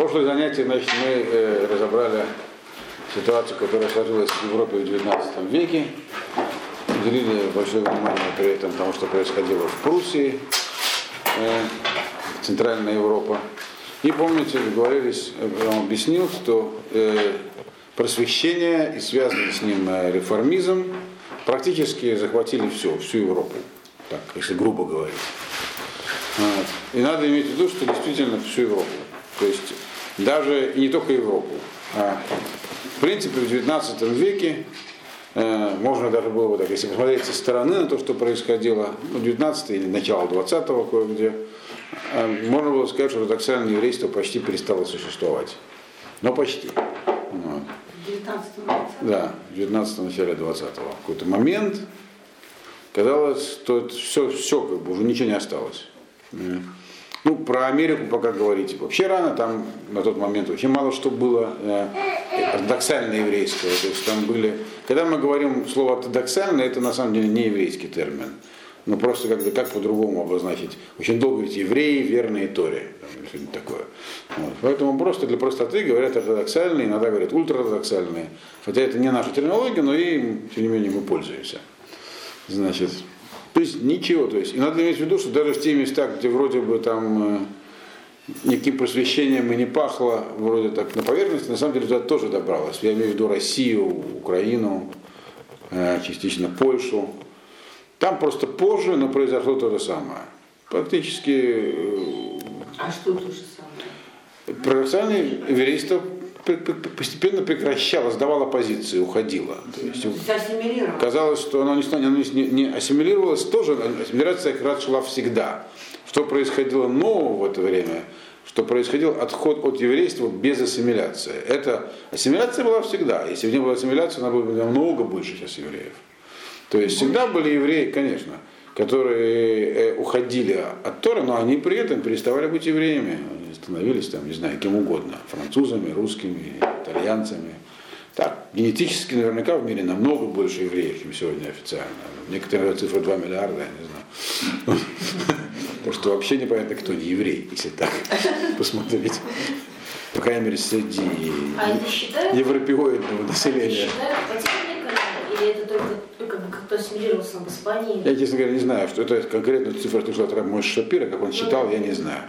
прошлое занятие значит, мы э, разобрали ситуацию, которая сложилась в Европе в XIX веке. Уделили большое внимание при этом тому, что происходило в Пруссии, э, Центральная Европа. И помните, договорились, я вам объяснил, что э, просвещение и связанный с ним э, реформизм практически захватили все, всю Европу, так, если грубо говорить. Вот. И надо иметь в виду, что действительно всю Европу. То есть даже и не только Европу. А, в принципе, в 19 веке э, можно даже было бы так, если посмотреть со стороны на то, что происходило, ну, 19 или начало 20-го кое-где, э, можно было сказать, что ортодоксальное еврейство почти перестало существовать. Но почти. Вот. В 19 Да, в 19 начале 20-го. В какой-то момент казалось, что это все, все как бы уже ничего не осталось. Ну, про Америку пока говорить вообще рано, там на тот момент вообще мало что было э, ортодоксальное еврейство. То есть там были. Когда мы говорим слово ортодоксальное, это на самом деле не еврейский термин. Ну просто как, как по-другому обозначить. Очень долго говорить евреи, верные Торе. Что-нибудь такое. Вот. Поэтому просто для простоты говорят ортодоксальные, иногда говорят ультраортодоксальные. Хотя это не наша терминология, но и тем не менее мы пользуемся. Значит, то есть ничего. То есть, и надо иметь в виду, что даже в те места, где вроде бы там э, никаким просвещением и не пахло, вроде так на поверхности, на самом деле туда тоже добралось. Я имею в виду Россию, Украину, э, частично Польшу. Там просто позже, но произошло то же самое. Практически э, А что то же самое? пр- пр- постепенно прекращало, сдавало позиции, уходило. То есть. Казалось, что оно не, не, не ассимилировалось, тоже ассимиляция как раз шла всегда. Что происходило нового в это время? Что происходил отход от еврейства без ассимиляции. Это ассимиляция была всегда. Если бы не было ассимиляции, она была бы намного больше сейчас евреев. То есть всегда были евреи, конечно, которые э, уходили от Тора, но они при этом переставали быть евреями. Они становились там, не знаю, кем угодно. Французами, русскими, итальянцами. Так, генетически наверняка в мире намного больше евреев, чем сегодня официально. Некоторые цифры 2 миллиарда, я не знаю. Так что вообще непонятно, кто не еврей, если так посмотреть. По крайней мере, среди А европеоидного населения. Или это только только как бы кто ассимилировался в Испании? Я, честно говоря, не знаю, что это конкретно цифра пришла от Рамой Шапира, как он считал, я не знаю.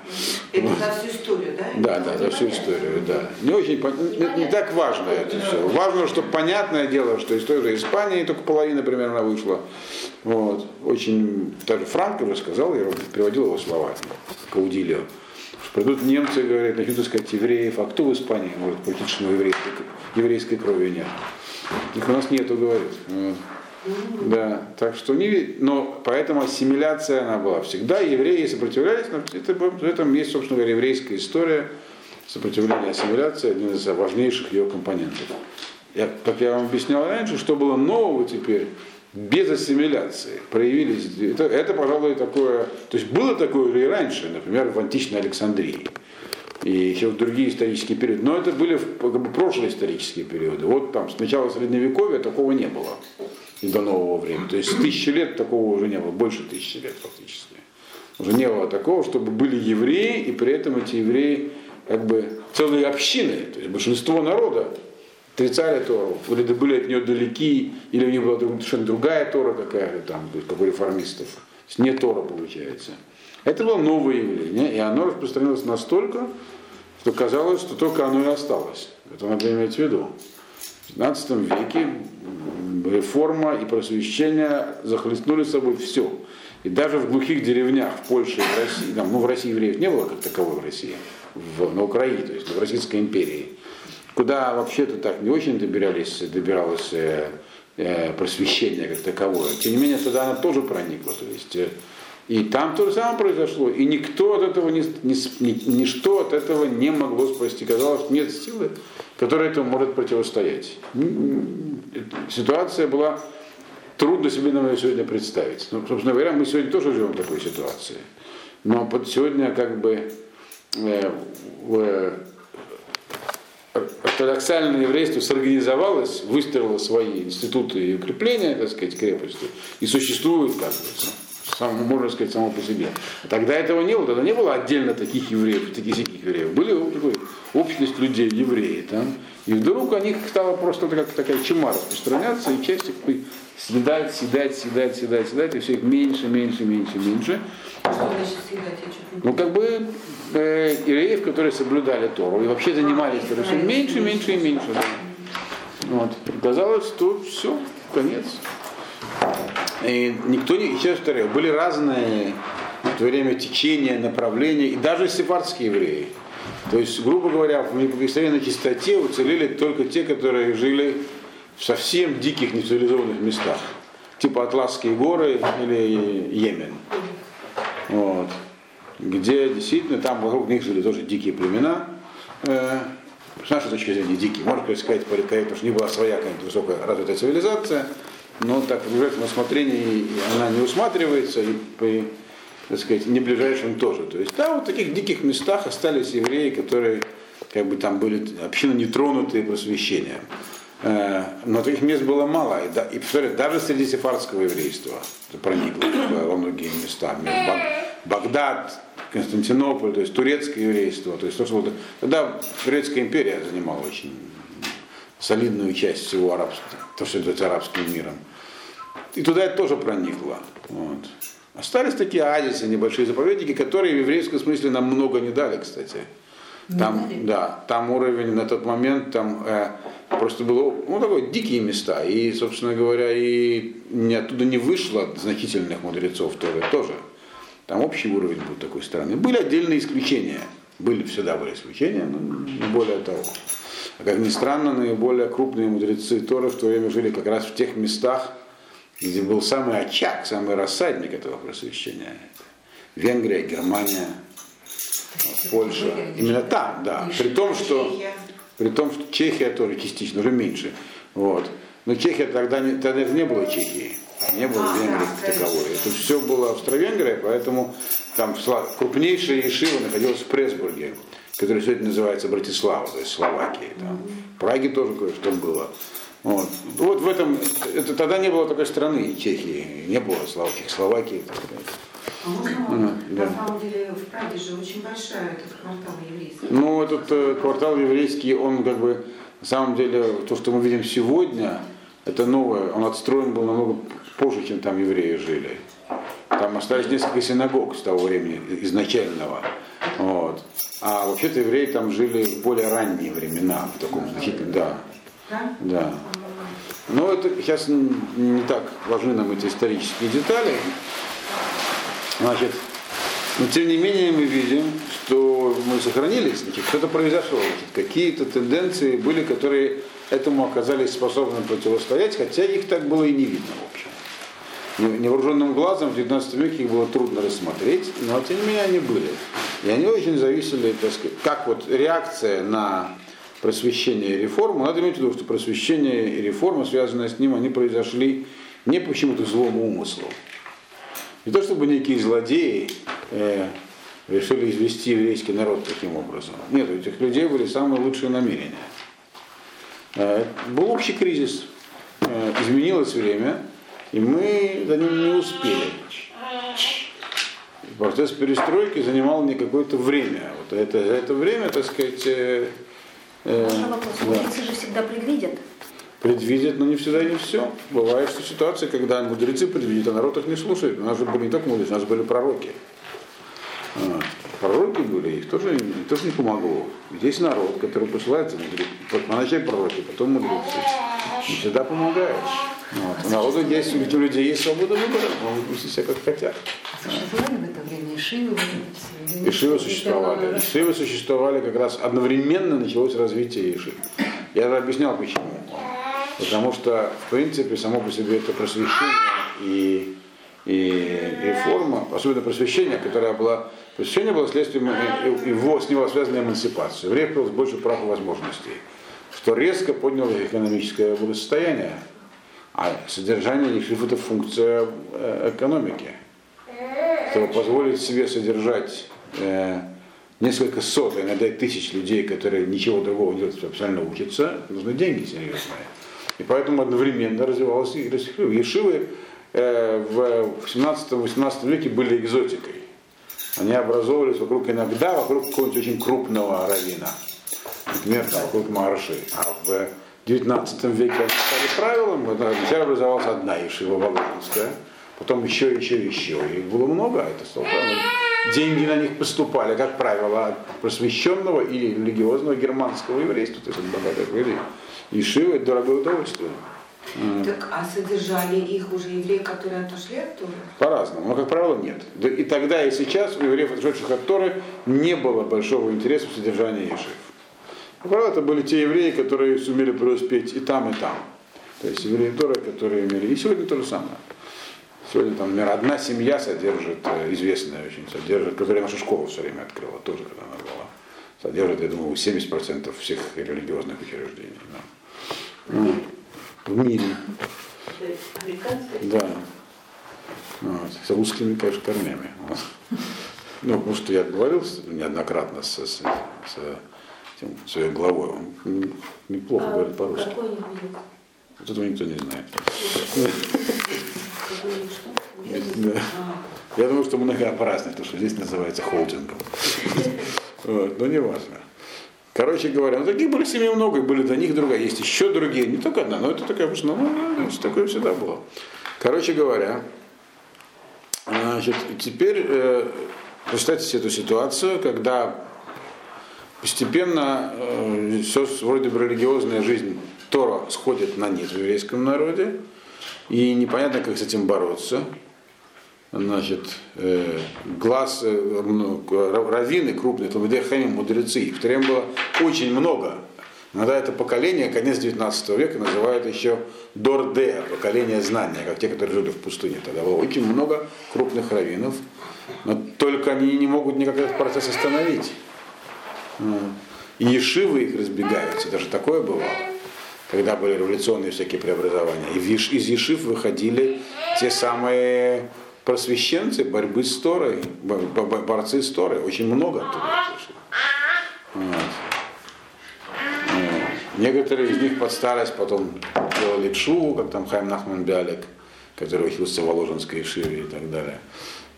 Это за всю историю, да? Да, да, за всю историю, да. Не очень пон- не, не так важно это все. Важно, что понятное дело, что из той же Испании только половина примерно вышла. Вот. Очень, даже Франк уже сказал, я приводил его слова, Каудилио. что Придут немцы, говорят, начнут искать евреев, а кто в Испании может пойти, что еврейской, еврейской крови нет? Их у нас нету, говорит. Вот. Да, так что не но поэтому ассимиляция она была всегда. Евреи сопротивлялись, но это, в этом есть, собственно говоря, еврейская история сопротивления ассимиляции, один из важнейших ее компонентов. Я, как я вам объяснял раньше, что было нового теперь, без ассимиляции проявились, это, это, пожалуй, такое, то есть было такое и раньше, например, в античной Александрии и еще в другие исторические периоды. Но это были как бы, прошлые исторические периоды. Вот там с начала Средневековья такого не было и до нового времени. То есть тысячи лет такого уже не было, больше тысячи лет фактически. Уже не было такого, чтобы были евреи, и при этом эти евреи как бы целые общины, то есть большинство народа отрицали Тору, или были от нее далеки, или у них была совершенно другая Тора какая-то там, как у реформистов. То есть не Тора получается. Это было новое явление, и оно распространилось настолько, что казалось, что только оно и осталось. Это надо иметь в виду. В 15 веке реформа и просвещение захлестнули собой все. И даже в глухих деревнях в Польше в России, там, ну в России евреев не было как таковой в России, в, на Украине, то есть в Российской империи, куда вообще-то так не очень добирались, добиралось э, э, просвещение как таковое. Тем не менее, туда оно тоже проникло. То есть, э, и там то же самое произошло, и никто от этого не, ни- ничто от этого не могло спасти. Казалось, нет силы, которая этому может противостоять. Ситуация была трудно себе нам ее сегодня представить. Ну, собственно говоря, мы сегодня тоже живем в такой ситуации. Но под сегодня как бы э, в- ортодоксальное еврейство сорганизовалось, выстроило свои институты и укрепления, так сказать, крепости, и существует как сам, можно сказать, само по себе. А Тогда этого не было, тогда не было отдельно таких евреев, таких сяких евреев. Были такой общность людей, евреи там. И вдруг о них стала просто как такая чума распространяться, и часть их съедает, съедает, съедает, съедает, съедает, и все их меньше, меньше, меньше, меньше. Что значит съедать? Ну, как бы э, евреев, которые соблюдали Тору и вообще занимались Торой, все меньше, меньше и меньше. Да. Вот. Казалось, что все, конец. И никто не, еще повторяю, были разные в то время течения, направления, и даже сепарские евреи. То есть, грубо говоря, в неприкосновенной чистоте уцелели только те, которые жили в совсем диких, нецивилизованных местах. Типа Атласские горы или Йемен. Вот. Где действительно там вокруг них жили тоже дикие племена. Э, с нашей точки зрения дикие. Можно сказать политкорректно, что не была своя какая-то высокая развитая цивилизация, но так в ближайшем рассмотрении она не усматривается, и при, так сказать, не ближайшем тоже. То есть да, вот в таких диких местах остались евреи, которые как бы там были общины нетронутые просвещением. Э, Но таких мест было мало. И, да- и представляете, даже среди сефардского еврейства это проникло во многие места. Баг- Багдад, Константинополь, то есть турецкое еврейство. То есть то, что тогда Турецкая империя занимала очень солидную часть всего арабского, то, что называется арабским миром. И туда это тоже проникло. Вот. Остались такие оазисы, небольшие заповедники, которые в еврейском смысле нам много не дали, кстати. Там, дали? да, там уровень на тот момент там э, просто было, ну, такой дикие места. И, собственно говоря, и не, оттуда не вышло значительных мудрецов тоже. тоже. Там общий уровень был такой странный. Были отдельные исключения. Были всегда были исключения, но не более того. А как ни странно, наиболее крупные мудрецы Торы в то время жили как раз в тех местах, где был самый очаг, самый рассадник этого просвещения. Венгрия, Германия, Польша. Именно там, да. При том, что. При том, что Чехия тоже частично, уже меньше. Вот. Но Чехия тогда не, тогда не было Чехии. Не было А, Венгрии как таковой. Это все было Австро-Венгрия, поэтому там крупнейшая Ешива находилась в Пресбурге, который сегодня называется Братислава, то есть Словакии. Там. В Праге тоже кое-что было. Вот. вот в этом, это, тогда не было такой страны Чехии, не было Слов- Чехословакии. так сказать. А можно вопрос? да. На самом деле в Праге же очень большая этот квартал еврейский. Ну, этот э, квартал еврейский, он как бы, на самом деле, то, что мы видим сегодня, это новое, он отстроен был намного позже, чем там евреи жили. Там остались несколько синагог с того времени, изначального. Вот. А вообще-то евреи там жили в более ранние времена, в таком значительном, да, Да? да. Но это сейчас не так важны нам эти исторические детали. Значит, но тем не менее мы видим, что мы сохранились, значит, что-то произошло, значит, какие-то тенденции были, которые этому оказались способны противостоять, хотя их так было и не видно, в общем. Не- Невооруженным глазом в 19 веке их было трудно рассмотреть, но тем не менее они были. И они очень зависели, так сказать, как вот реакция на просвещение и реформу. Надо иметь в виду, что просвещение и реформа, связанные с ним, они произошли не по чему-то злому умыслу. Не то чтобы некие злодеи э, решили извести еврейский народ таким образом. Нет, у этих людей были самые лучшие намерения. Э, был общий кризис, э, изменилось время, и мы за ним не успели. Процесс перестройки занимал не какое-то время. Вот это, это время, так сказать, э, э, да, же всегда предвидят. Предвидят, но не всегда и не все. Бывает, что ситуация, когда мудрецы предвидят, а народ их не слушает. У нас же были не только мудрецы, у нас были пророки. А, Пророки были, их тоже, тоже не помогло. Здесь народ, который посылается, поначалу пророки, потом мудрецы. Не всегда помогает. Вот. У народа есть, ведь у людей есть свобода выбора, могут вести себя как хотят. Существовали в это время Ишивы? Ишивы существовали. Ишивы существовали как раз одновременно началось развитие Ишив. Я же объяснял почему. Потому что, в принципе, само по себе это просвещение и, и реформа, особенно просвещение, которое было, просвещение было следствием его, с него связанной эмансипации. Евреев появилось больше прав и возможностей, что резко подняло их экономическое благосостояние. А содержание Ешив это функция э, экономики чтобы позволить себе содержать э, несколько сот, а иногда тысяч людей, которые ничего другого не делают, специально учатся, нужны деньги серьезные. И поэтому одновременно развивалась и Ешивы. Ешивы э, в 17-18 веке были экзотикой. Они образовывались вокруг иногда, вокруг какого-нибудь очень крупного равина. Например, там, ход марши. А в 19 веке они стали правилом. Вот, Сначала образовалась одна Ешива Воложенская, потом еще, еще, еще. Их было много, а это правилом. Деньги на них поступали, как правило, от просвещенного и религиозного германского еврейства, то есть от богатых людей. Ешива – это дорогое удовольствие. Так, а содержали их уже евреи, которые отошли от Торы? По-разному, но, как правило, нет. Да И тогда, и сейчас у евреев, отошедших от Торы, не было большого интереса в содержании ешив. Как правило, это были те евреи, которые сумели преуспеть и там, и там. То есть евреи Торы, которые имели. И сегодня то же самое. Сегодня там, например, одна семья содержит, э, известная очень, содержит, которая наша школа все время открыла, тоже когда она была. Содержит, я думаю, 70% всех религиозных учреждений. да. Ну, В мире. Да. Вот. С русскими, конечно, корнями. Вот. Ну, потому что я говорил неоднократно с, с, с тем, своей главой. Он неплохо А говорит по-русски. Вот этого никто не знает. Да. Я думаю, что многообразный, то, что здесь называется холдингом. Но не важно. Короче говоря, ну таких были семьи много, были до них другая. Есть еще другие, не только одна, но это такая в основном, ну, такое всегда было. Короче говоря, значит, теперь э, представьте эту ситуацию, когда постепенно э, все вроде бы религиозная жизнь Тора сходит на нет в еврейском народе, и непонятно, как с этим бороться. Значит, э, глаз, э, ну, ра- раввины крупные, Талмудей мудрецы, их время было очень много. Иногда это поколение, конец 19 века, называют еще Дорде, поколение знания, как те, которые жили в пустыне. Тогда было очень много крупных раввинов, но только они не могут никак этот процесс остановить. М. И ешивы их разбегаются, даже такое бывало, когда были революционные всякие преобразования. И из ешив выходили те самые просвещенцы борьбы с Торой, бо- бо- бо- борцы с Торой, очень много оттуда слышали. Вот. Вот. Некоторые из них под старость потом делали кшу, как там Хайм Нахман Бялик, который учился в Воложенской Ишиве и так далее.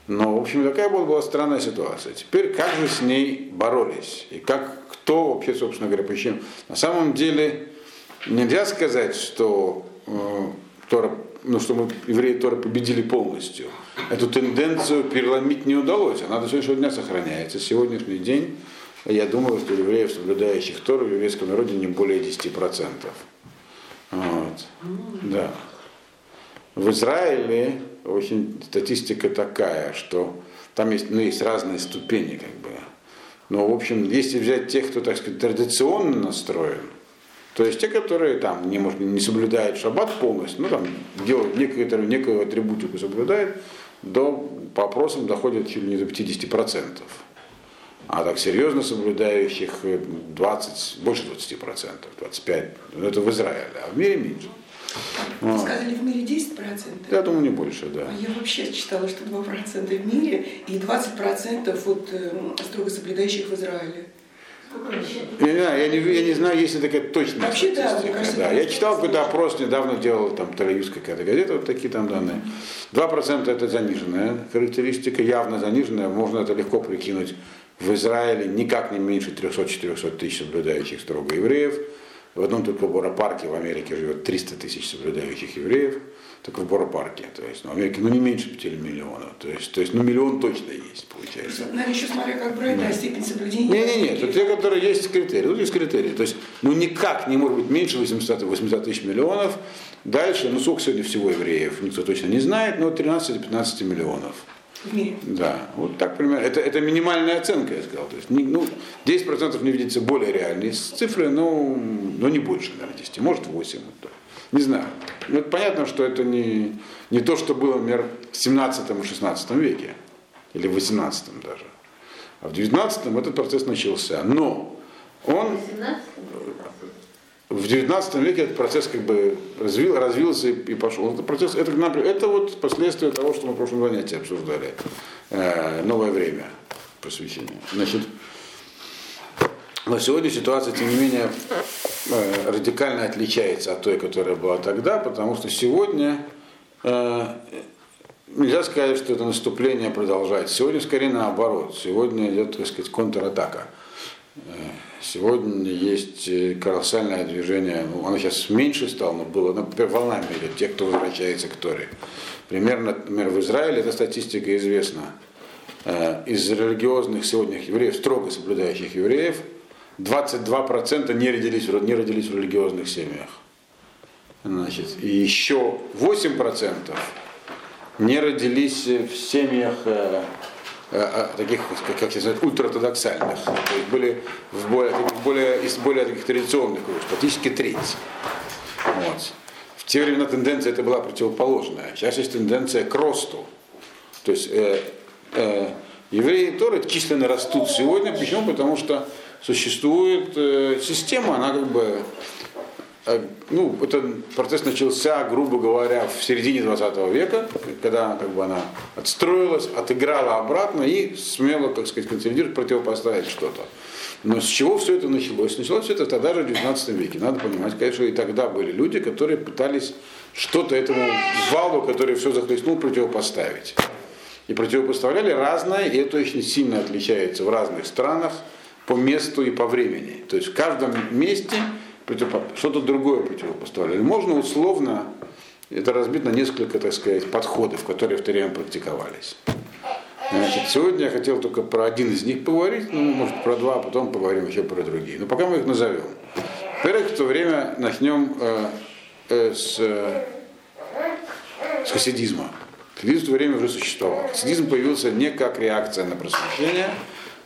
Но, в общем, такая вот была странная ситуация. Теперь как же с ней боролись? И как, кто вообще, собственно говоря, почему? На самом деле, нельзя сказать, что э, Тора, ну, что мы, евреи Тора победили полностью. Эту тенденцию переломить не удалось. Она до сегодняшнего дня сохраняется. Сегодняшний день, я думаю, что евреев, соблюдающих Тору, в еврейском народе не более 10%. Вот. Да. В Израиле очень статистика такая, что там есть, ну, есть разные ступени, как бы. Но, в общем, если взять тех, кто, так сказать, традиционно настроен, то есть те, которые там не, может, не соблюдают шаббат полностью, ну там делают некоторую, некую атрибутику соблюдают, до, по опросам доходят чуть ли не до 50%. А так серьезно соблюдающих э, 20, больше 20%, 25%. Ну, это в Израиле, а в мире меньше. Вы Вот. сказали, в мире 10%? Я думаю, не больше, да. А я вообще читала, что 2% в мире и 20% от э, строго соблюдающих в Израиле. Я не, знаю, я, не, я не знаю, есть ли такая точная Вообще, да, статистика. да. это Я читал какой-то опрос, недавно делал там Тель-Авивская какая-то газета, вот такие там данные. 2% это заниженная характеристика, явно заниженная, можно это легко прикинуть. В Израиле никак не меньше 300-400 тысяч соблюдающих строго евреев. В одном только Боропарке в Америке живет 300 тысяч соблюдающих евреев, только в Боропарке. То есть, ну, в Америке ну, не меньше 5 миллионов. То есть, то есть, ну, миллион точно есть, получается. Наверное, еще смотря как брать, да, степень соблюдения. Не-не-не, это те, которые есть критерии. Тут есть критерии. То есть, ну никак не может быть меньше 800, 800 тысяч миллионов. Дальше, ну сколько сегодня всего евреев, никто точно не знает, но 13-15 миллионов. В мире. Да, вот так примерно. Это, это минимальная оценка, я сказал. То есть, не- ну, 10% мне видится более реальной цифры, но, но не больше, наверное, 10, может 8. вот так. Не знаю. Ну, это понятно, что это не, не то, что было, например, в 17 и 16 веке, или в 18 даже. А в 19 этот процесс начался. Но он 18 в 19 веке этот процесс как бы развил, развился и, и пошел. Это процесс, это, это вот последствия того, что мы в прошлом занятии обсуждали. Э, новое время посвящения. Значит, но сегодня ситуация, тем не менее, э, радикально отличается от той, которая была тогда, потому что сегодня э, нельзя сказать, что это наступление продолжается. Сегодня скорее наоборот. Сегодня идет, так сказать, контратака. Сегодня есть э, колоссальное движение, ну, оно сейчас меньше стало, но было, например, волнами идет, те, кто возвращается к Торе. Примерно, например, в Израиле, эта статистика известна, э, из религиозных сегодня евреев, строго соблюдающих евреев, 22% не родились, не родились в религиозных семьях. Значит, и еще 8% не родились в семьях э, таких, как, сейчас называют, ультраортодоксальных. То есть были в более, более, из более таких традиционных кругов, практически треть. Вот. В те времена тенденция это была противоположная. Сейчас есть тенденция к росту. То есть э, э, евреи Торы численно растут сегодня. Почему? Потому что существует э, система, она как бы э, ну, этот процесс начался, грубо говоря, в середине 20 века, когда как бы она отстроилась, отыграла обратно и смело, так сказать, консолидировать, противопоставить что-то. Но с чего все это началось? Началось все это тогда же в 19 веке. Надо понимать, конечно, и тогда были люди, которые пытались что-то этому валу, который все захлестнул, противопоставить. И противопоставляли разное, и это очень сильно отличается в разных странах по месту и по времени. То есть в каждом месте что-то другое противопоставляли. Можно условно это разбить на несколько, так сказать, подходов, которые в время практиковались. Значит, сегодня я хотел только про один из них поговорить, ну, может, про два, а потом поговорим еще про другие. Но пока мы их назовем. Во-первых, в то время начнем э, э, с, э, с хасидизма. Хасидизм в то время уже существовал. Хасидизм появился не как реакция на просвещение,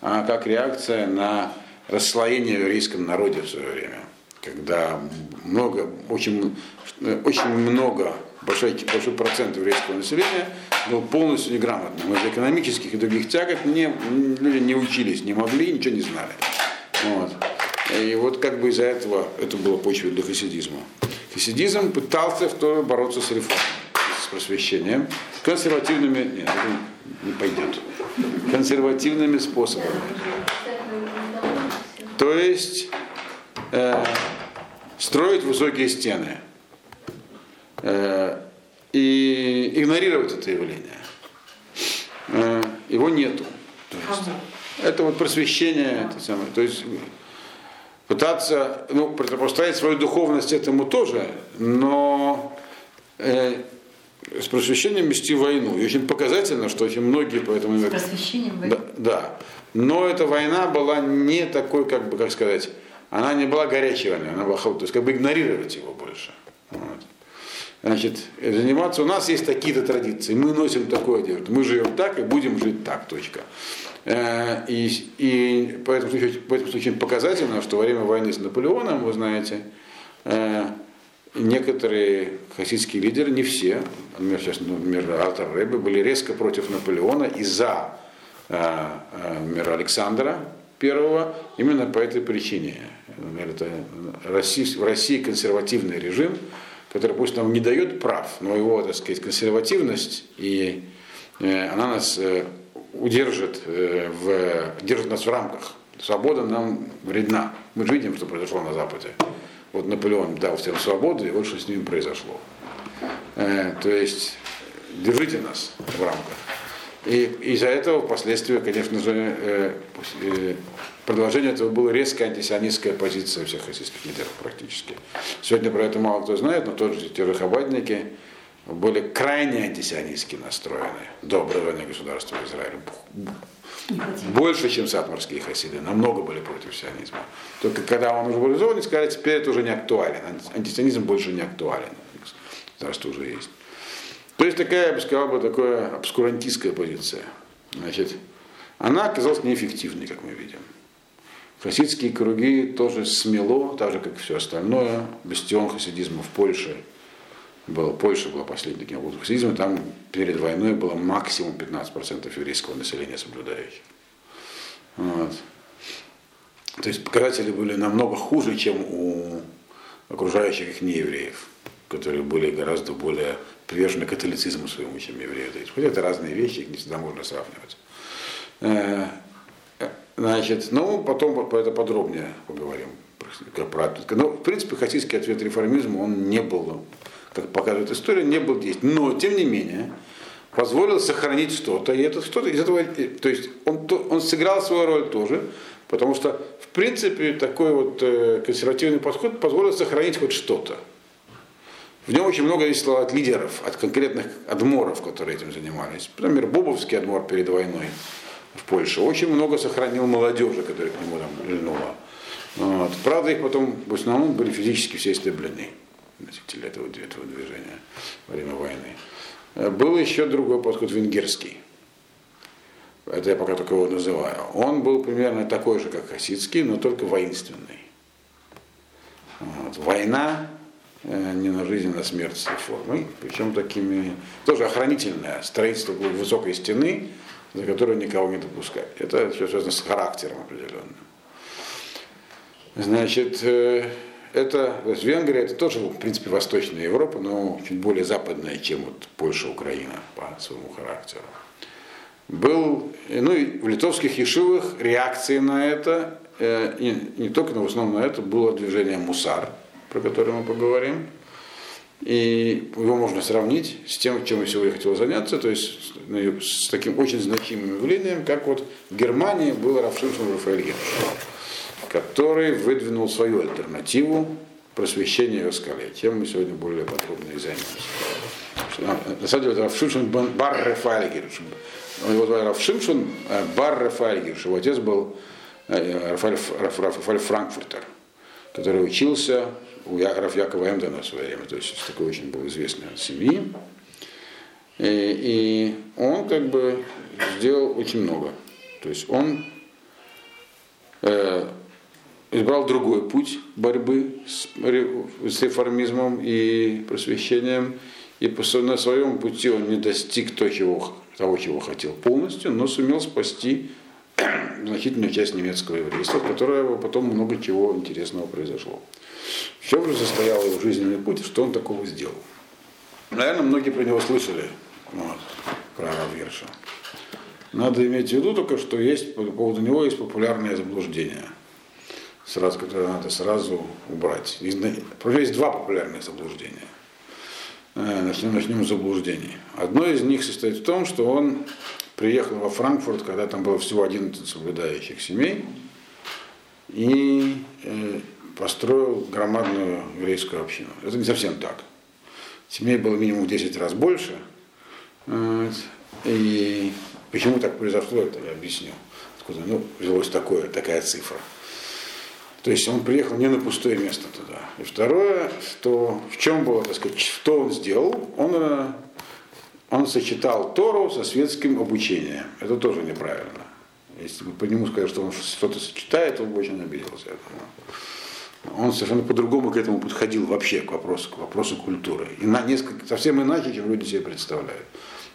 а как реакция на расслоение в еврейском народе в свое время. Когда много, очень, очень много, большой, большой процент еврейского населения был полностью неграмотным. Из экономических и других тягот не, люди не учились, не могли, ничего не знали. Вот. И вот как бы из-за этого это было почвой для хасидизма. Хасидизм пытался в то бороться с реформой, с просвещением, консервативными, нет, не пойдет, консервативными способами. То есть э, строить высокие стены э, и игнорировать это явление. Э, его нету. То есть, это вот просвещение, это самое, то есть пытаться ну, противопоставить свою духовность этому тоже, но э, с просвещением вести войну. И очень показательно, что очень многие по этому С просвещением да, да. Но эта война была не такой, как бы, как сказать, она не была горячей войной, она была холодной. То есть как бы игнорировать его больше. Вот. Значит, заниматься, у нас есть такие-то традиции, мы носим такую одежду, мы живем так и будем жить так, точка. Э, И, и поэтому, поэтому очень показательно, что во время войны с Наполеоном, вы знаете, э, некоторые хасидские лидеры, не все, например, сейчас, например, Алтар Рэбе, были резко против Наполеона и за э, э, например, Александра Первого именно по этой причине. Например, это в России консервативный режим, который пусть нам не дает прав, но его, так сказать, консервативность, и э, она нас э, удержит, э, в, держит нас в рамках. Свобода нам вредна. Мы же видим, что произошло на Западе. Вот Наполеон дал всем свободу, и вот что с ним произошло. То есть держите нас в рамках. И из-за этого впоследствии, конечно же, э, э, продолжение этого была резкая антисионистская позиция всех российских лидеров практически. Сегодня про это мало кто знает, но тот же террорхабадники были крайне антисионистски настроены до образования государства Израиля. Больше, чем сатмарские хасиды, намного были против сионизма. Только когда он уже был реализован, сказали, теперь это уже не актуален. Антисионизм больше не актуален. Государство уже есть. То есть такая, я бы сказал, бы, такая обскурантистская позиция. Значит, она оказалась неэффективной, как мы видим. Хасидские круги тоже смело, так же, как и все остальное. Бастион хасидизма в Польше был, Польша была последним таким областью хасидизма, там перед войной было максимум 15% еврейского населения соблюдающих. Вот. То есть показатели были намного хуже, чем у окружающих их неевреев, которые были гораздо более привержены католицизму своему, чем евреи. То есть, хоть это разные вещи, их не всегда можно сравнивать. Э, Значит, ну, потом про это подробнее поговорим. Про, ну, в принципе, хасидский ответ реформизму, он не был, как показывает история, не был действий. Но, тем не менее, позволил сохранить что-то, и это что-то из этого, то есть он, он сыграл свою роль тоже, потому что, в принципе, такой вот э, консервативный подход позволил сохранить хоть что-то. В нем очень много зависело от лидеров, от конкретных адморов, которые этим занимались. Например, Бобовский адмор перед войной в Польше очень много сохранил молодежи, которая к нему там льнула. Вот. Правда, их потом в основном были физически все истреблены носители этого, этого движения во время войны. Был еще другой подход венгерский. Это я пока только его называю. Он был примерно такой же, как Хасидский, но только воинственный. Вот. Война Э, не на жизнь, а на смерть с реформой, причем такими, тоже охранительное строительство высокой стены, за которую никого не допускать. Это все связано с характером определенным. Значит, э, это, то есть Венгрия, это тоже, в принципе, Восточная Европа, но чуть более западная, чем вот Польша, Украина по своему характеру. Был, ну и в литовских ешивах реакции на это, э, и не только, но в основном на это, было движение Мусар, про который мы поговорим. И его можно сравнить с тем, чем я сегодня хотел заняться, то есть с таким очень значимым явлением, как вот в Германии был Рафшимшин Рафаэль который выдвинул свою альтернативу просвещения в скале. Тем мы сегодня более подробно и займемся. На самом деле это Рафшимшин Бар Рафаэль Гершин. Его звали Рафшимшин э, Бар Рафаэль Гершин. Его отец был э, Рафаэль, Рафаэль Франкфуртер, который учился у Яков Якова Эмдена в свое время, то есть такой очень был известный от семьи. И, и он как бы сделал очень много. То есть он э, избрал другой путь борьбы с, с реформизмом и просвещением. И на своем пути он не достиг того чего, того, чего хотел полностью, но сумел спасти значительную часть немецкого еврейства, которое потом много чего интересного произошло. В чем же состоял его жизненный путь, что он такого сделал? Наверное, многие про него слышали, вот, про Равирша. Надо иметь в виду только, что есть по поводу него есть популярное заблуждение, сразу, которое надо сразу убрать. Есть два популярных заблуждения. Э, начнем, начнем с заблуждений. Одно из них состоит в том, что он приехал во Франкфурт, когда там было всего 11 соблюдающих семей, и э, построил громадную еврейскую общину. Это не совсем так. Семей было минимум в 10 раз больше. И почему так произошло, это я объясню. Откуда ну, взялось такое, такая цифра. То есть он приехал не на пустое место туда. И второе, что в чем было, так сказать, что он сделал, он, э, он сочетал Тору со светским обучением. Это тоже неправильно. Если бы по нему сказали, что он что-то сочетает, он бы очень обиделся этому он совершенно по-другому к этому подходил вообще к вопросу, к вопросу культуры. И на несколько, совсем иначе, чем люди себе представляют.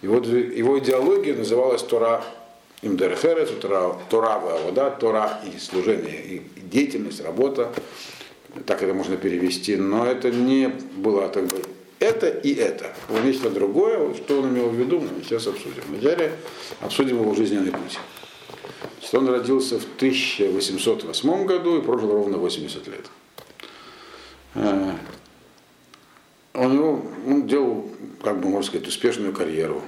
И вот его идеология называлась Тора Имдерхерес, Тора, Тора вода, Тора и служение, и деятельность, работа. Так это можно перевести. Но это не было так бы это и это. Было нечто другое, что он имел в виду, мы сейчас обсудим. Вначале обсудим его жизненный путь. Он родился в 1808 году и прожил ровно 80 лет. Э, он, его, он делал, как бы можно сказать, успешную карьеру.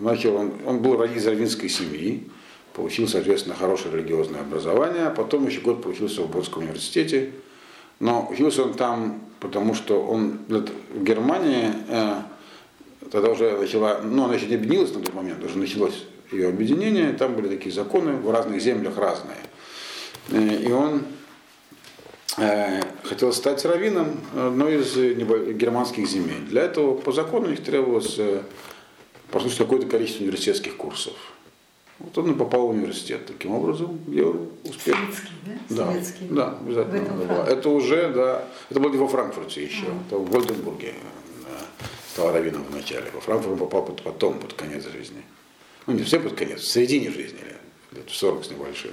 Начал он, он был из раввинской семьи, получил, соответственно, хорошее религиозное образование, а потом еще год поучился в Бродском университете. Но учился он там, потому что он в Германии э, тогда уже начала, ну, она еще не объединилась на тот момент, уже началось ее объединение, там были такие законы, в разных землях разные. Э, и он Э, хотел стать раввином одной из германских земель. Для этого по закону их требовалось э, послушать какое-то количество университетских курсов. Вот он и попал в университет таким образом, где успел. Советский, да? Да, Советский. да, обязательно. Да. Это уже, да, это было во Франкфурте еще, mm. это в Гольденбурге стал раввином вначале. Во Франкфурт он попал потом, под конец жизни. Ну, не все под конец, в середине жизни, лет 40 с небольшим.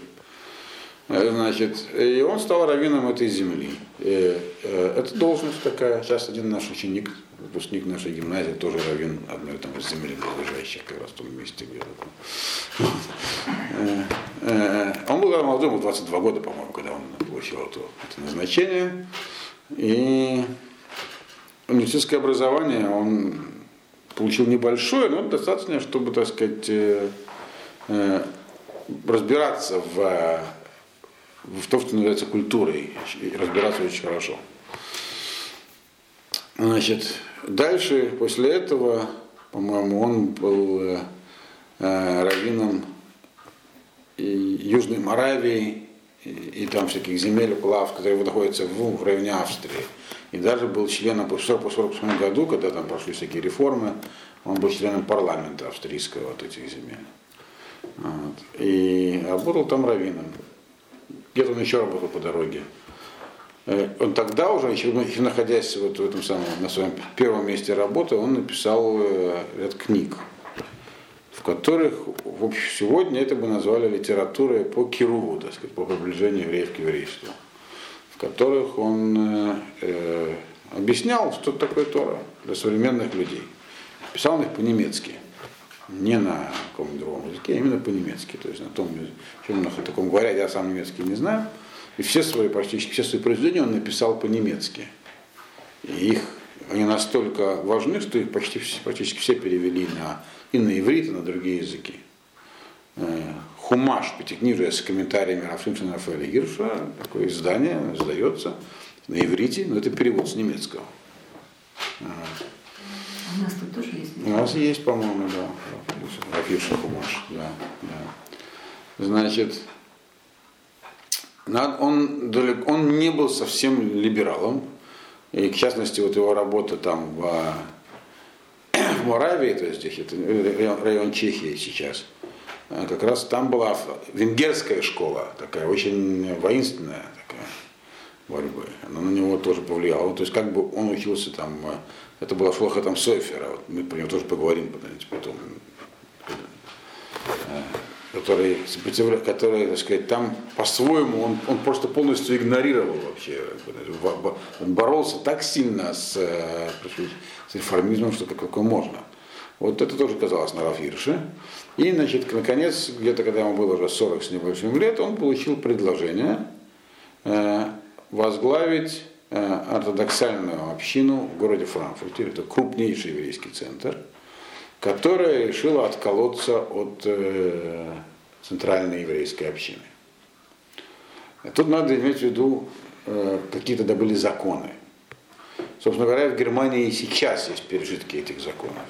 Э, значит, и он стал раввином этой земли. И, э, это должность такая. Сейчас один наш ученик, выпускник нашей гимназии, тоже раввин одной там из земли ближайших, как раз в том месте, где э, Он был молодым, ему 22 года, по-моему, когда он получил это, это назначение. И университетское образование он получил небольшое, но достаточно, чтобы, так сказать, э, э, разбираться в, э, в том, что называется культурой, разбираться очень хорошо. Значит, дальше, после этого, по-моему, он был э, э, раввином Южной Моравии и, и там всяких земель, плав, которые находятся в, в районе Австрии. И даже был членом по 1948 году, когда там прошли всякие реформы, он был членом парламента австрийского вот этих земель. Вот. И работал там раввином. Где-то он еще работал по дороге. Э, Он тогда уже, еще находясь вот в этом самом, на своем первом месте работы, он написал э, ряд книг, в которых, в общем, сегодня это бы назвали литературой по Кируву, так сказать, по приближению евреев к еврейству, в которых он э, э, объяснял, что такое Тора для современных людей. Писал он их по-немецки, не на каком-нибудь другом языке, а именно по-немецки, то есть на том, чем на таком говорят, я сам немецкий не знаю, и все свои, практически все свои произведения он написал по-немецки. И их, они настолько важны, что их почти, практически все перевели на, и на иврит, и на другие языки. Э, Хумаш, пятикнижие с комментариями Рафимшина Рафаэля Гирша, такое издание, издается на иврите, но это перевод с немецкого. А у нас тут тоже есть. У нас есть, по-моему, да, Рафиша Хумаш, да, да. Значит, он, далеко- он не был совсем либералом, и, в частности, вот его работа там в, в Моравии, то есть это район, район Чехии сейчас, э, как раз там была венгерская школа, такая очень воинственная такая борьбы. Она на него тоже повлияла. То есть как бы он учился там, э, это была школа там Сойфера, вот мы про него тоже поговорим потом, Э, который, сопротивля- который, так сказать, там по-своему, он, он просто полностью игнорировал вообще, он боролся так сильно с, э, с реформизмом, что только можно. Вот это тоже казалось на Рафирше. И, значит, наконец, где-то когда ему было уже 40 с небольшим лет, он получил предложение э, возглавить э, ортодоксальную общину в городе Франкфурте. Это крупнейший еврейский центр, которая решила отколоться от э, центральной еврейской общины. Тут надо иметь в виду, э, какие тогда были законы. Собственно говоря, в Германии и сейчас есть пережитки этих законов.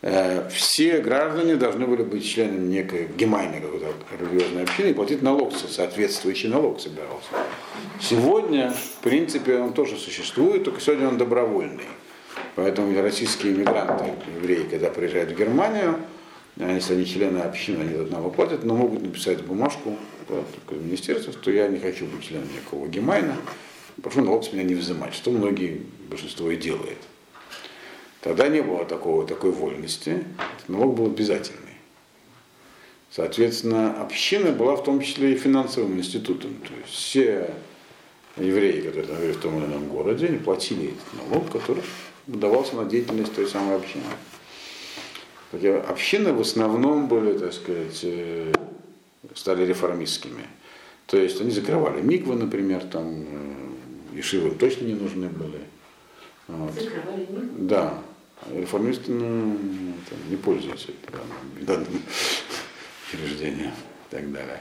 Э, Все граждане должны были быть членами некой гемайной какой-то религиозной общины и платить налог, соответствующий налог собирался. Сегодня, в принципе, он тоже существует, только сегодня он добровольный. Поэтому российские иммигранты, евреи, когда приезжают в Германию, если они члены общины, они этот налог платят, но могут написать бумажку в министерство, что я не хочу быть членом никакого гемайна, прошу налог с меня не взимать, что многие, большинство и делает. Тогда не было такого, такой вольности, этот налог был обязательный. Соответственно, община была в том числе и финансовым институтом. То есть все евреи, которые жили в том или ином городе, они платили этот налог, который давался на деятельность той самой общины. Такие общины в основном были, так сказать, э, стали реформистскими. То есть они закрывали миквы, например, там, э, ешивы им точно не нужны были. Вот. Закрывали мир. Да. Реформисты ну, там, не пользуются данным учреждением и так далее.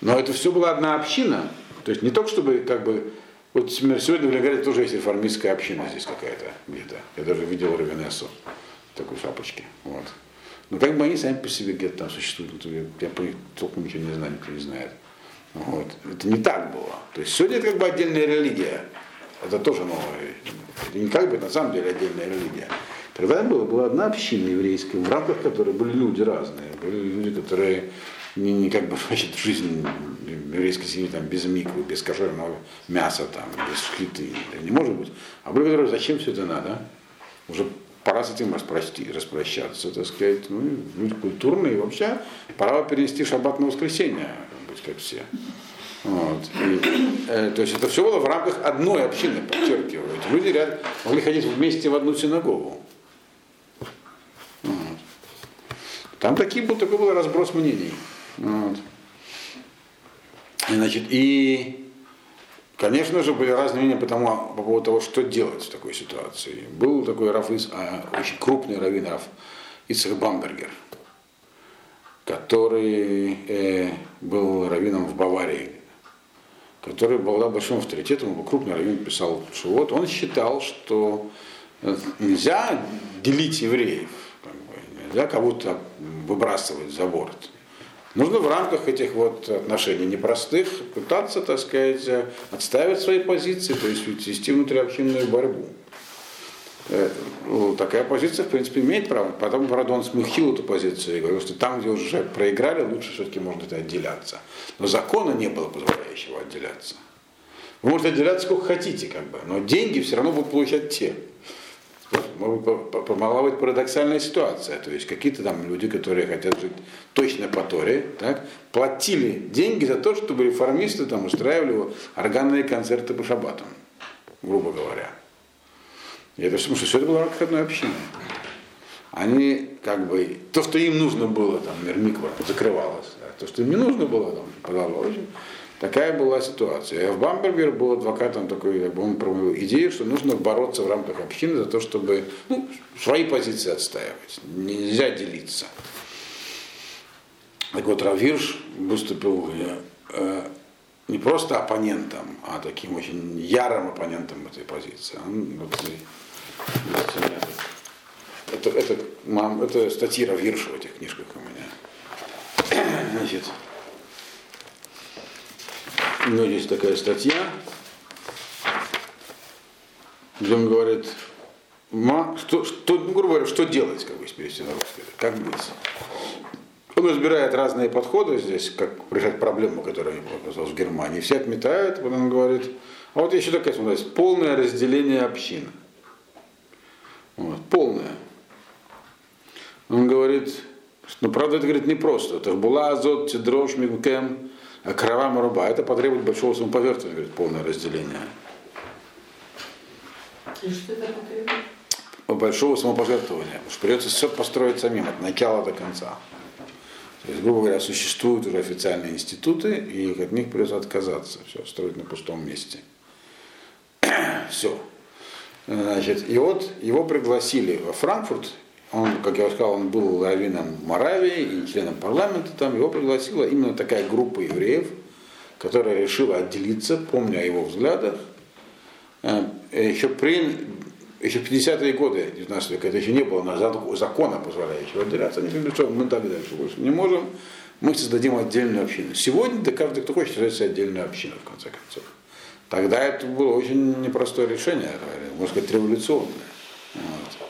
Но это все была одна община. То есть не только чтобы как бы. Вот сегодня в Ленинграде тоже есть реформистская община здесь какая-то где-то. Я даже видел Равенессу в такой шапочке. Вот. Но как бы они сами по себе где-то там существуют. Я, толком ничего не знаю, никто не знает. Вот. Это не так было. То есть сегодня это как бы отдельная религия. Это тоже новое. Это не как бы на самом деле отдельная религия. Тогда была, была одна община еврейская, в рамках которой были люди разные. Были люди, которые не, не как бы значит, жизнь еврейской семьи там, без миквы, без кошерного мяса, там, без шхиты. Это не может быть. А были, которые, зачем все это надо? Уже пора с этим распрости, распрощаться, так сказать. Ну, люди культурные, вообще пора перенести шаббат на воскресенье, быть как все. Вот. И, э, то есть это все было в рамках одной общины, подчеркиваю. Эти люди ряд, могли ходить вместе в одну синагогу. Вот. Там такие был, такой был разброс мнений. Вот. Значит, и Конечно же, были разные мнения по, тому, по поводу того, что делать в такой ситуации. Был такой Раф, а, очень крупный раввин Раф Ицхак Бамбергер, который э, был раввином в Баварии, который был большим авторитетом, он был крупный раввин, писал вот Он считал, что э, нельзя делить евреев, как бы, нельзя кого-то выбрасывать за борт. Нужно в рамках этих вот отношений непростых пытаться, так сказать, отставить свои позиции, то есть вести внутриобщинную борьбу. Э, ну, Такая позиция, в принципе, имеет право. Потом, правда, он смягчил эту позицию и говорил, что там, где уже проиграли, лучше все-таки можно это отделяться. Но закона не было позволяющего отделяться. Вы можете отделяться сколько хотите, как бы, но деньги все равно будут получать те. Может быть, по- по- Могла быть парадоксальная ситуация. То есть какие-то там люди, которые хотят жить точно по Торе, так, платили деньги за то, чтобы реформисты там устраивали органные концерты по шабатам, грубо говоря. И это потому что все это было в рамках одной. Они как бы, то, что им нужно было, там, Мирмиква закрывалось, а то, что им не нужно было, там, продолжалось. Такая была ситуация. А в Бамбергер был адвокатом такой, как бы он провел идею, что нужно бороться в рамках общины за то, чтобы ну, свои позиции отстаивать. Нельзя делиться. Так вот, Равирш выступил э, не просто оппонентом, а таким очень ярым оппонентом этой позиции. Он, вот, это, это, мам, это статьи Равирша в этих книжках у меня. Значит, у него есть такая статья, где он говорит, ма, что, что, ну, грубо говоря, что делать, как бы, перевести на русский, как быть. Он разбирает разные подходы здесь, как решать проблему, которая оказалась в Германии. Все отметают, потом он говорит, а вот еще такая смотрите, полное разделение общины. Вот, полное. Он говорит, ну, правда, это говорит непросто. Это была азот, тидрош, мигкем, крова маруба. Это потребует большого самоповерхования, говорит, полное разделение. И что это потребует? большого самопожертвования. Потому что придется все построить самим, от начала до конца. То есть, грубо говоря, существуют уже официальные институты, и от них придется отказаться. Все, строить на пустом месте. все. Значит, и вот его пригласили во Франкфурт. Он, как я уже сказал, он был раввином Моравии и членом парламента там. Его пригласила именно такая группа евреев, которая решила отделиться, помня о его взглядах. Э, Еще при еще в 50-е годы 19 века это еще не было на закона, позволяющего отделяться. Они говорили, что мы так дальше больше не можем, мы создадим отдельную общину. Сегодня да каждый, кто хочет, создать отдельную общину, в конце концов. Тогда это было очень непростое решение, можно сказать, революционное. Вот.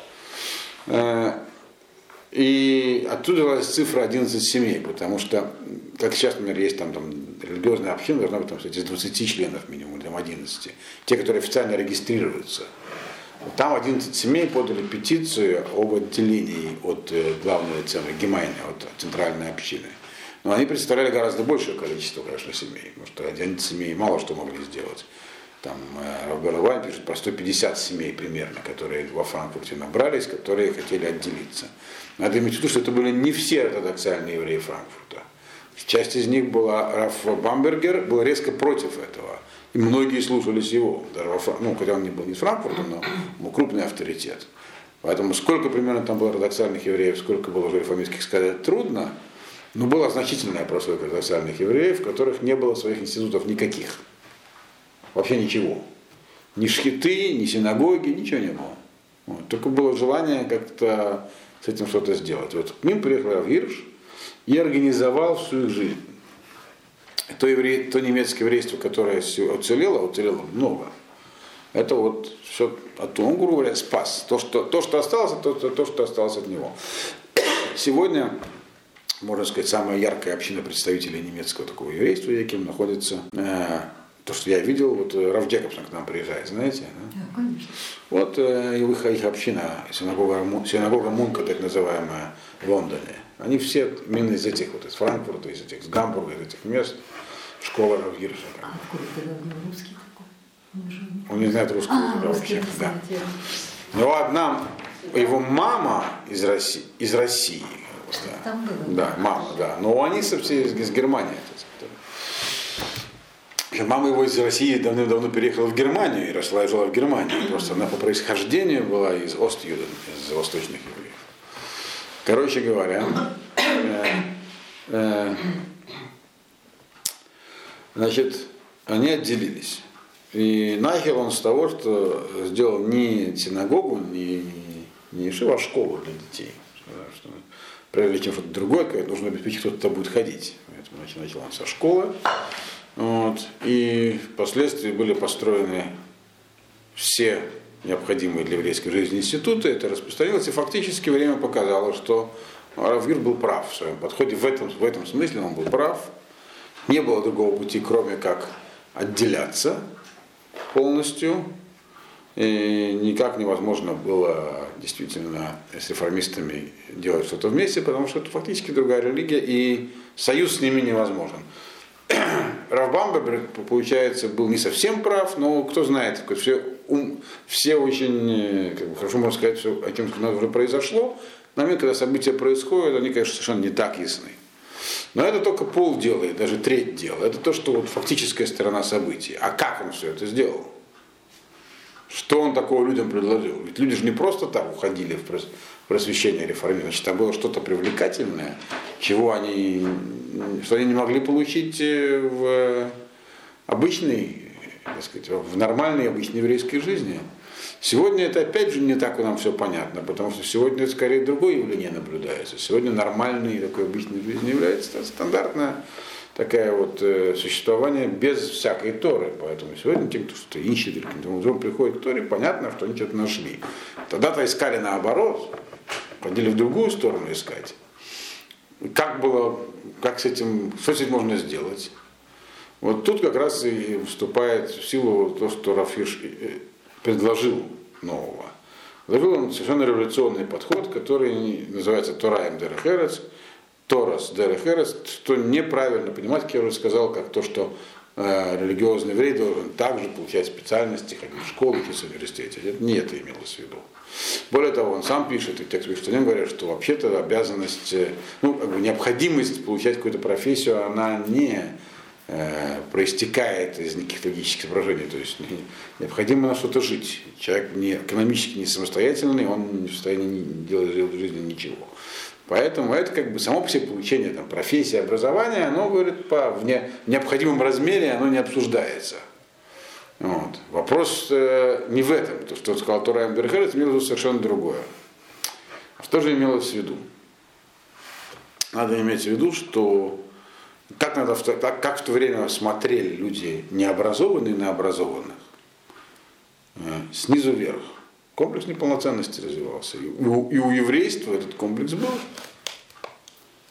И оттуда взялась цифра 11 семей, потому что, как сейчас, например, есть там, там религиозная община, должна быть там, кстати, из 20 членов минимум, там 11. Те, которые официально регистрируются. Там 11 семей подали петицию об отделении от э, главной цены Гемайны, от центральной общины. Но они представляли гораздо большее количество, конечно, семей, потому что 11 семей мало что могли сделать. Там э, Равбер пишет про 150 семей примерно, которые во Франкфурте набрались, которые хотели отделиться. Надо иметь в виду, что это были не все ортодоксальные евреи Франкфурта. Часть из них была, Раф Бамбергер был резко против этого. И многие слушались его, ну, хотя он не был не из Франкфурта, но был крупный авторитет. Поэтому сколько примерно там было ортодоксальных евреев, сколько было реформистских, сказать трудно, но была значительная прослойка ортодоксальных евреев, в которых не было своих институтов никаких. Вообще ничего. Ни шхиты, ни синагоги, ничего не было. Вот. Только было желание как-то с этим что-то сделать. Вот к ним приехал Равирш и организовал всю их жизнь то, евре... то немецкое еврейство, которое уцелело, уцелело много. Это вот все, а он, грубо говоря, спас. То, что, то, что осталось, то, то, то, что осталось от него. Сегодня, можно сказать, самая яркая община представителей немецкого такого еврейства, яким находится, э, то, что я видел, вот Раф Джекобсон к нам приезжает, знаете? Да, да конечно. Вот э, их, их община, синагога, синагога Мунка, так называемая, в Лондоне. Они все именно из этих, вот из Франкфурта, из этих, из Гамбурга, из этих мест, школа Равгирша. А какой ты давно русский такой? Он не- знает русского А, вообще. Да. Но одна, его мама из России, из России да. Там говорят. Да, мама, да. Но они со все из, из Германии. так мама его из России давным-давно переехала в Германию и росла и жила в Германии. Просто она по происхождению была из Ост-Юден, из восточных евреев. Короче говоря, э, э, значит, они отделились. И начал он с того, что сделал не синагогу, не, не ешиву, а школу для детей. Что, прежде чем что-то другое, нужно обеспечить, кто туда будет ходить. Поэтому начал он со школы. Вот. И впоследствии были построены все необходимые для еврейской жизни институты. Это распространилось, и фактически время показало, что Равгир был прав в своем подходе. В этом, в этом смысле он был прав. Не было другого пути, кроме как отделяться полностью. И никак невозможно было действительно с реформистами делать что-то вместе, потому что это фактически другая религия, и союз с ними невозможен. Равбамбер, получается, был не совсем прав, но кто знает, все, ум, все очень, как бы, хорошо можно сказать, все, о чем уже произошло. На момент, когда события происходят, они, конечно, совершенно не так ясны. Но это только пол делает, даже треть дела. Это то, что вот фактическая сторона событий. А как он все это сделал? Что он такого людям предложил? Ведь люди же не просто так уходили в просвещение реформирования. Значит, там было что-то привлекательное, чего они, что они не могли получить э, в обычной, так сказать, в нормальной обычной еврейской жизни. Сегодня это опять же не так нам все понятно, потому что сегодня скорее другое явление наблюдается. Сегодня нормальной такой обычной жизнью является стандартное такое вот э, существование без всякой Торы. Поэтому сегодня те, кто что-то ищет или каким-то образом приходит к Торе, понятно, что они что-то нашли. Тогда-то искали наоборот, ходили в другую сторону искать. Как было, как с этим, что с этим можно сделать? Вот тут как раз и вступает в силу то, что Рафиш э, предложил нового. Предложил он совершенно революционный подход, который называется Тораем Дерехерец, Торас Дерехерец, что неправильно понимать, как я уже сказал, как то, что религиозный еврей должен также получать специальности, ходить в школу, учиться в университете. Не это имелось в виду. Более того, он сам пишет, и текст пишет, они говорят, что вообще-то обязанность, э, ну, как бы необходимость получать какую-то профессию, она не э, проистекает из никаких логических соображений. То есть необходимо на что-то жить. Человек не, экономически не самостоятельный, он не в состоянии делать в жизни ничего. Поэтому это как бы само по себе получение там, профессии, образования, оно говорит по в не, необходимом размере, оно не обсуждается. Вот. Вопрос э, не в этом. То, что сказал Тора Эмбергер, имело в виду совершенно другое. А что же имелось в виду? Надо иметь в виду, что как, надо, как, как в то время смотрели люди необразованные на образованных, э, снизу вверх. Комплекс неполноценности развивался. И у, и у еврейства этот комплекс был.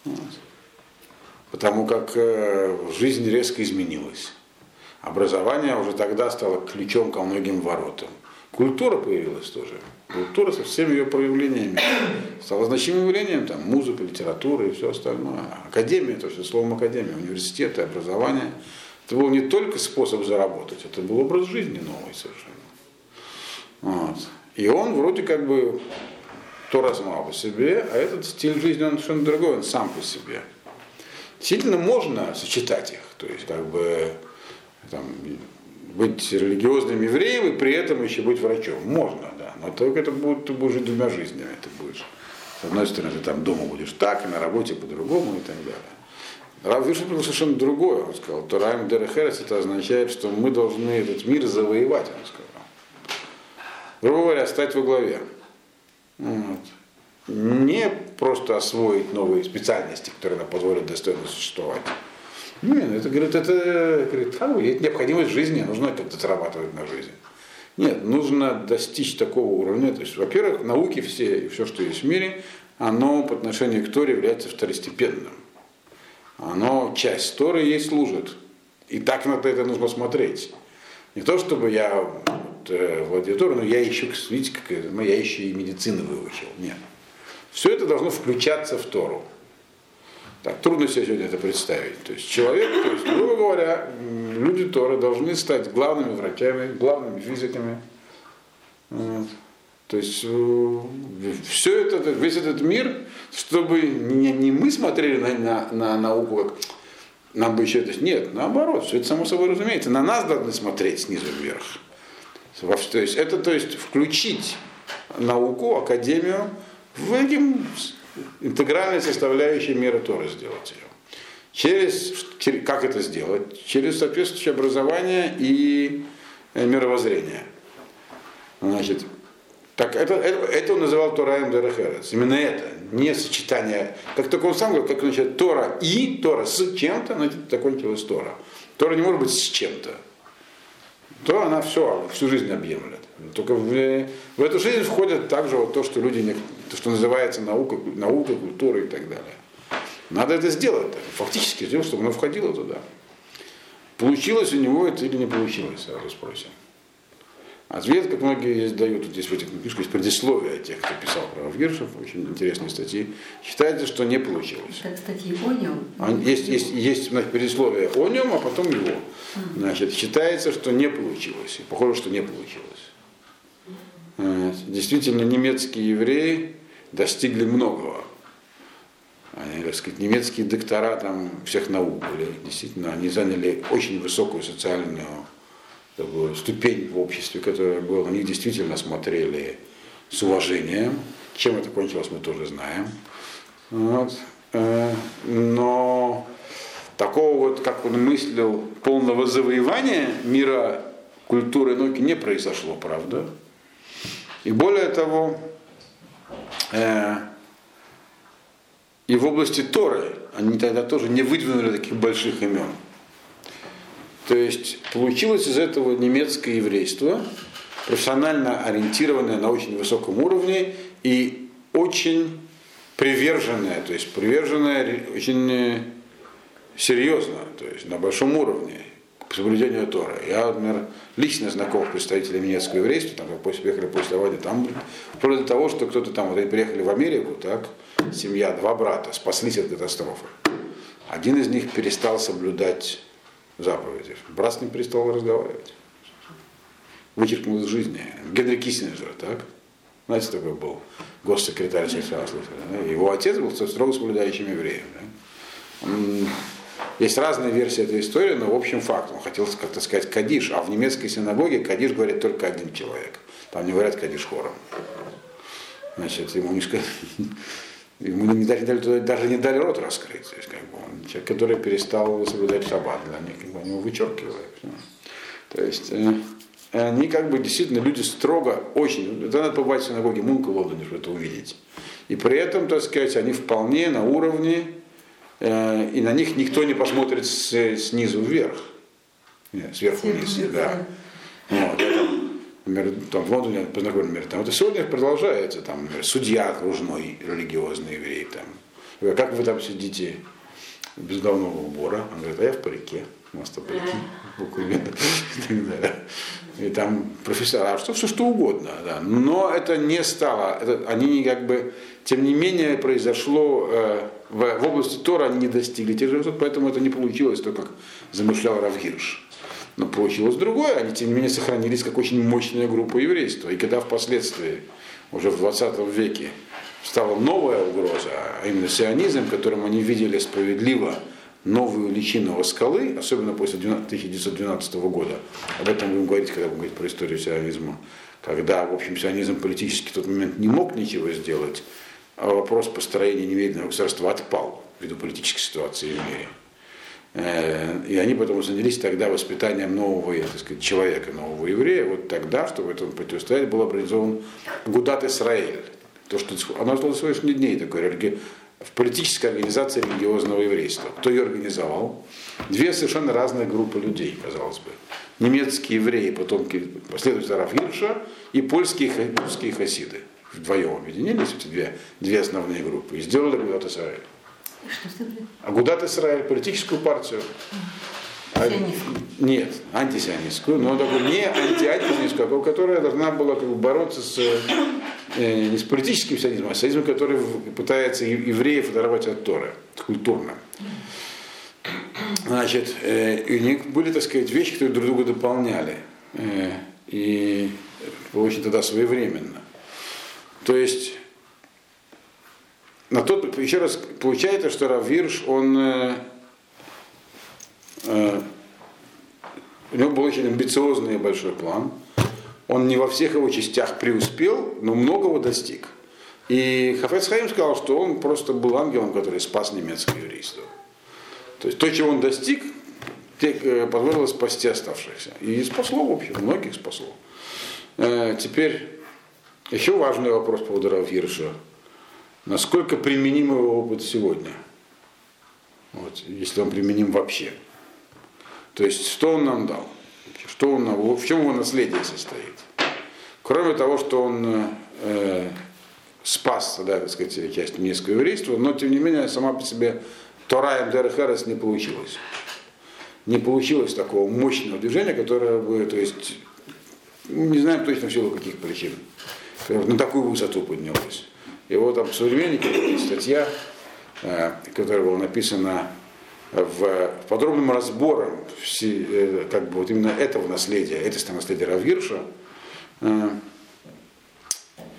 Вот. Потому как э, жизнь резко изменилась. Образование уже тогда стало ключом ко многим воротам. Культура появилась тоже. Культура со всеми ее проявлениями стала значимым явлением, там, музыка, литература и все остальное. Академия, то есть словом академия, университеты, образование. Это был не только способ заработать, это был образ жизни новый совершенно. Вот. И он вроде как бы то сама по себе, а этот стиль жизни, он совершенно другой, он сам по себе. Действительно можно сочетать их, то есть как бы там, быть религиозным евреем и при этом еще быть врачом. Можно, да. Но только это будет, ты будешь двумя жизнями. Ты будешь, с одной стороны, ты там дома будешь так, и на работе по-другому и так далее. Рав Вишин был совершенно другое. Он сказал, Тураем Дерехерес это означает, что мы должны этот мир завоевать, он сказал. Грубо говоря, стать во главе. Вот. Не просто освоить новые специальности, которые нам позволят достойно существовать, нет, ну, это, говорит, это, говорит, а, это необходимость жизни, нужно как-то зарабатывать на жизнь. Нет, нужно достичь такого уровня. То есть, во-первых, науки все и все, что есть в мире, оно по отношению к Торе является второстепенным. Оно часть Торы ей служит. И так на это нужно смотреть. Не то, чтобы я вот, э, но я еще, видите, как, я еще и медицину выучил. Нет. Все это должно включаться в Тору. Так, трудно себе сегодня это представить. То есть человек, то есть, грубо говоря, люди Торы должны стать главными врачами, главными физиками. Вот. То есть э, все это, весь этот мир, чтобы не, не мы смотрели на, на, на науку как нам бы еще это... Нет, наоборот, все это само собой разумеется. На нас должны смотреть снизу вверх. То есть это то есть включить науку, академию в этим интегральной составляющей мира Торы сделать ее. Через, как это сделать? Через соответствующее образование и э, мировоззрение. Значит, так это, это, это он называл Тораем Дерехерес. Именно это, не сочетание. Как только он сам говорил, как значит Тора и, Тора с чем-то, значит, закончилась Тора. Тора не может быть с чем-то. То она все, всю жизнь объемлет. Только в, в эту жизнь входит также вот то, что люди, не- то, что называется наукой, наукой, культурой и так далее. Надо это сделать, фактически сделать, чтобы оно входило туда. Получилось у него это или не получилось, сразу спросим. Ответ, как многие дают, здесь в этих книжках есть предисловие тех, кто писал про Равгиршев, очень интересные статьи, считается, что не получилось. Так, статьи о нем. А Есть, есть, есть значит, предисловие о нем, а потом его. Значит, считается, что не получилось. И похоже, что не получилось. Действительно, немецкие евреи достигли многого. Они, так сказать, немецкие доктора там всех наук были. Действительно, они заняли очень высокую социальную такую ступень в обществе, которая была. На них действительно смотрели с уважением. Чем это кончилось, мы тоже знаем. Вот. Э, Но такого вот, как он мыслил, полного завоевания мира культуры науки не произошло, правда. И более того, э, и в области Торы они тогда тоже не выдвинули таких больших имен. То есть получилось из этого немецкое еврейство, профессионально ориентированное на очень высоком уровне и очень приверженное, то есть приверженное очень э, серьезно, то есть на большом уровне к соблюдению Тора. Я, например, лично знаком с представителями немецкого еврейства, там, после, приехали после войны, там вплоть до того, что кто-то там, вот они приехали в Америку, так, семья, два брата, спаслись от катастрофы. Один из них перестал соблюдать заповеди. Брат с ним перестал разговаривать. Вычеркнул из жизни. Генри Киссинджер, так? Знаете, такой был госсекретарь слышали, да? Его отец был строго соблюдающим евреем. Да? Есть разные версии этой истории, но в общем факт. Он хотел как-то сказать кадиш, а в немецкой синагоге кадиш говорит только один человек. Там не говорят кадиш хором. Значит, ему не сказали, ему не дали, дали- даже не дали рот раскрыть. То есть, как бы он, человек, который перестал соблюдать шаббат, для них, как бы, они его вычеркивали. всё. То есть э, они как бы действительно люди строго, очень, это надо побывать в синагоге Мунка Лондоне, чтобы это увидеть. И при этом, так сказать, они вполне на уровне, э, и на них никто не посмотрит с- снизу вверх. Нет, сверху вниз, да. Вот, там, например, там в Лондоне познакомился, например, там, это сегодня продолжается, там, например, судья окружной, религиозный еврей, там. Говорю, как вы там сидите без головного убора? Он говорит, а я в парике. У нас там парики, буквально, и так далее. И там профессора, а что, все что угодно, да. Но это не стало, это, они не как бы, тем не менее, произошло э, в, в области Тора они не достигли тех же высот, поэтому это не получилось то, как замышлял Равгирш. Но получилось другое, они тем не менее сохранились как очень мощная группа еврейства. И когда впоследствии, уже в 20 веке, стала новая угроза, а именно сионизм, которым они видели справедливо новую личину скалы, особенно после 1912 года. Об этом будем говорить, когда будем говорить про историю сионизма. Когда, в общем, сионизм политически в тот момент не мог ничего сделать, а вопрос построения немедленного государства отпал ввиду политической ситуации в мире. Э, И они потом занялись тогда воспитанием нового, так сказать, человека, нового еврея. Вот тогда, чтобы этому противостоять, был организован Гудат Исраэль. То, что оно до сегодняшних дней такое религи- в политической организации религиозного еврейства. Кто ее организовал? Две совершенно разные группы людей, казалось бы. Немецкие евреи, потомки последователи Рафгирша и польские, русские хасиды. Вдвоем объединились эти две, две основные группы и сделали Гудат Исраэль. Что? Агудат Исраэль, политическую партию. А-. Нет, антисионистскую, но такую не антиантисионистскую, а которая должна была как бы, бороться с, э, не с политическим сионизмом, а с сионизмом, который пытается ев- евреев оторвать от Торы, культурно. Значит, э, у них были, так сказать, вещи, которые друг друга дополняли. Э, и очень тогда своевременно. То есть на тот, еще раз, получается, что Равирш, он э, э, у него был очень амбициозный и большой план. Он не во всех его частях преуспел, но многого достиг. И Хафец Хаим сказал, что он просто был ангелом, который спас немецкое еврейство. То есть то, чего он достиг, э, позволило спасти оставшихся. И спасло, в общем, многих спасло. Э, Теперь еще важный вопрос по поводу Рав Хирша. Насколько применим его опыт сегодня? Вот, если он применим вообще. То есть, что он нам дал? Что он, в чем его наследие состоит? Кроме того, что он э, спас, да, так сказать, часть немецкого еврейства, но тем не менее сама по себе Тора МДР Херес не получилось. Не получилось такого мощного движения, которое бы, то есть, не знаем точно в силу каких причин, на такую высоту поднялось. Вот там в «Современнике» есть статья, э, которая была написана в подробным разбором э, как бы вот именно этого наследия, это наследия Равгирша, э,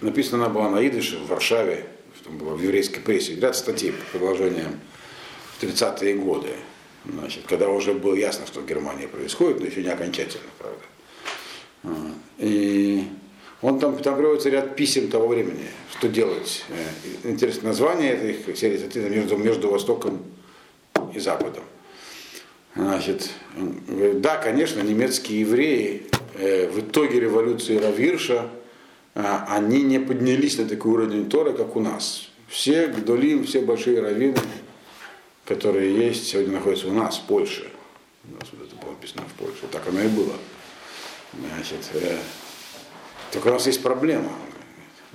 написана она была на идыше в Варшаве, там было в еврейской прессе, ряд статей по продолжениям в 30-е годы, значит, когда уже было ясно, что в Германии происходит, но еще не окончательно, правда. И он там, там приводится ряд писем того времени, что делать. Э, Интересное название этой серии статей между, между Востоком и Западом. Значит, да, конечно, немецкие евреи э, в итоге революции Равирша, э, они не поднялись на такой уровень Тора, как у нас. Все Гдолим, все большие раввины, которые есть, сегодня находятся у нас, в Польше. У нас вот это было написано в Польше. Так оно и было. Значит, только у нас есть проблема.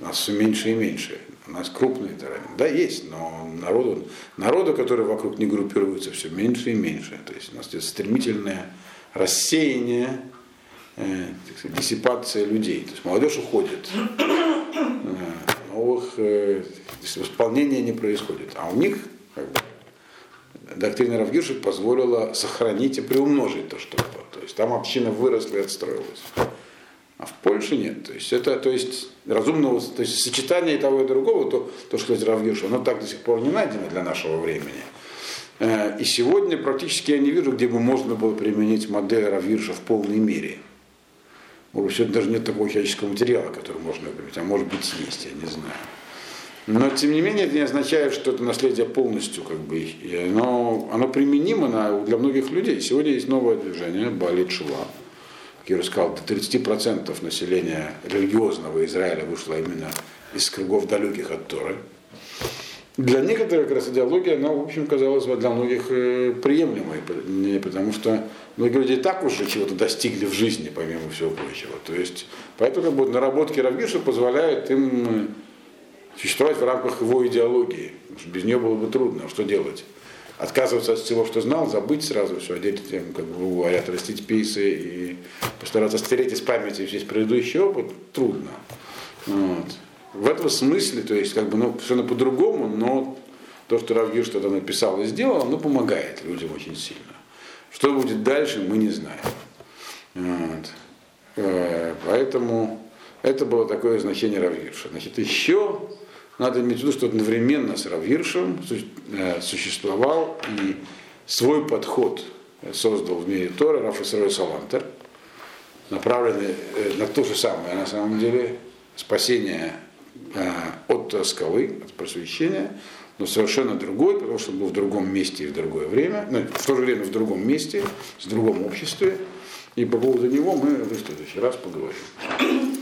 Нас все меньше и меньше. У нас крупные тараны. Да, есть, но народу, народу, который вокруг не группируется, все меньше и меньше. То есть у нас идет стремительное рассеяние, э, сказать, диссипация людей. То есть молодежь уходит. Э, новых э, восполнения не происходит. А у них как бы, доктрина Равгирши позволила сохранить и приумножить то, что было. То есть там община выросла и отстроилась. А в Польше нет. То есть это то есть, разумного, то есть сочетание того и другого, то, то что сказать Равгиршу, оно так до сих пор не найдено для нашего времени. Э, И сегодня практически я не вижу, где бы можно было применить модель Равгирша в полной мере. Может быть, сегодня даже нет такого человеческого материала, который можно применить, а может быть есть, я не знаю. Но тем не менее это не означает, что это наследие полностью как бы, оно, оно применимо на, для многих людей. Сегодня есть новое движение, Балит Шува. Уже сказал, до 30% населения религиозного Израиля вышло именно из кругов далеких от Торы. Для некоторых как раз идеология, она, в общем, казалась бы для многих э, приемлемой, потому что многие люди так уже чего-то достигли в жизни, помимо всего прочего. То есть, поэтому как бы, наработки Равгиша позволяют им э, существовать в рамках его идеологии. Без нее было бы трудно. А Что делать? Отказываться от всего, что знал, забыть сразу все, одеть, тем, как бы говорят, растить пейсы и постараться стереть из памяти весь предыдущий опыт, трудно. Вот. В этом смысле, то есть, как бы, ну, совершенно по-другому, но то, что Равгир что-то написал и сделал, оно помогает людям очень сильно. Что будет дальше, мы не знаем. Вот. Э, Поэтому это было такое значение Равгирша. Значит, еще надо иметь в виду, что одновременно с Равгиршем су- э, существовал и свой подход создал в мире Тора Раф Исраэль Салантер, направленный э, на то же самое, на самом деле, спасение э, от скалы, от просвещения, но совершенно другой, потому что он был в другом месте и в другое время, ну, в то же время в другом месте, в другом обществе. И по поводу него мы в следующий раз поговорим.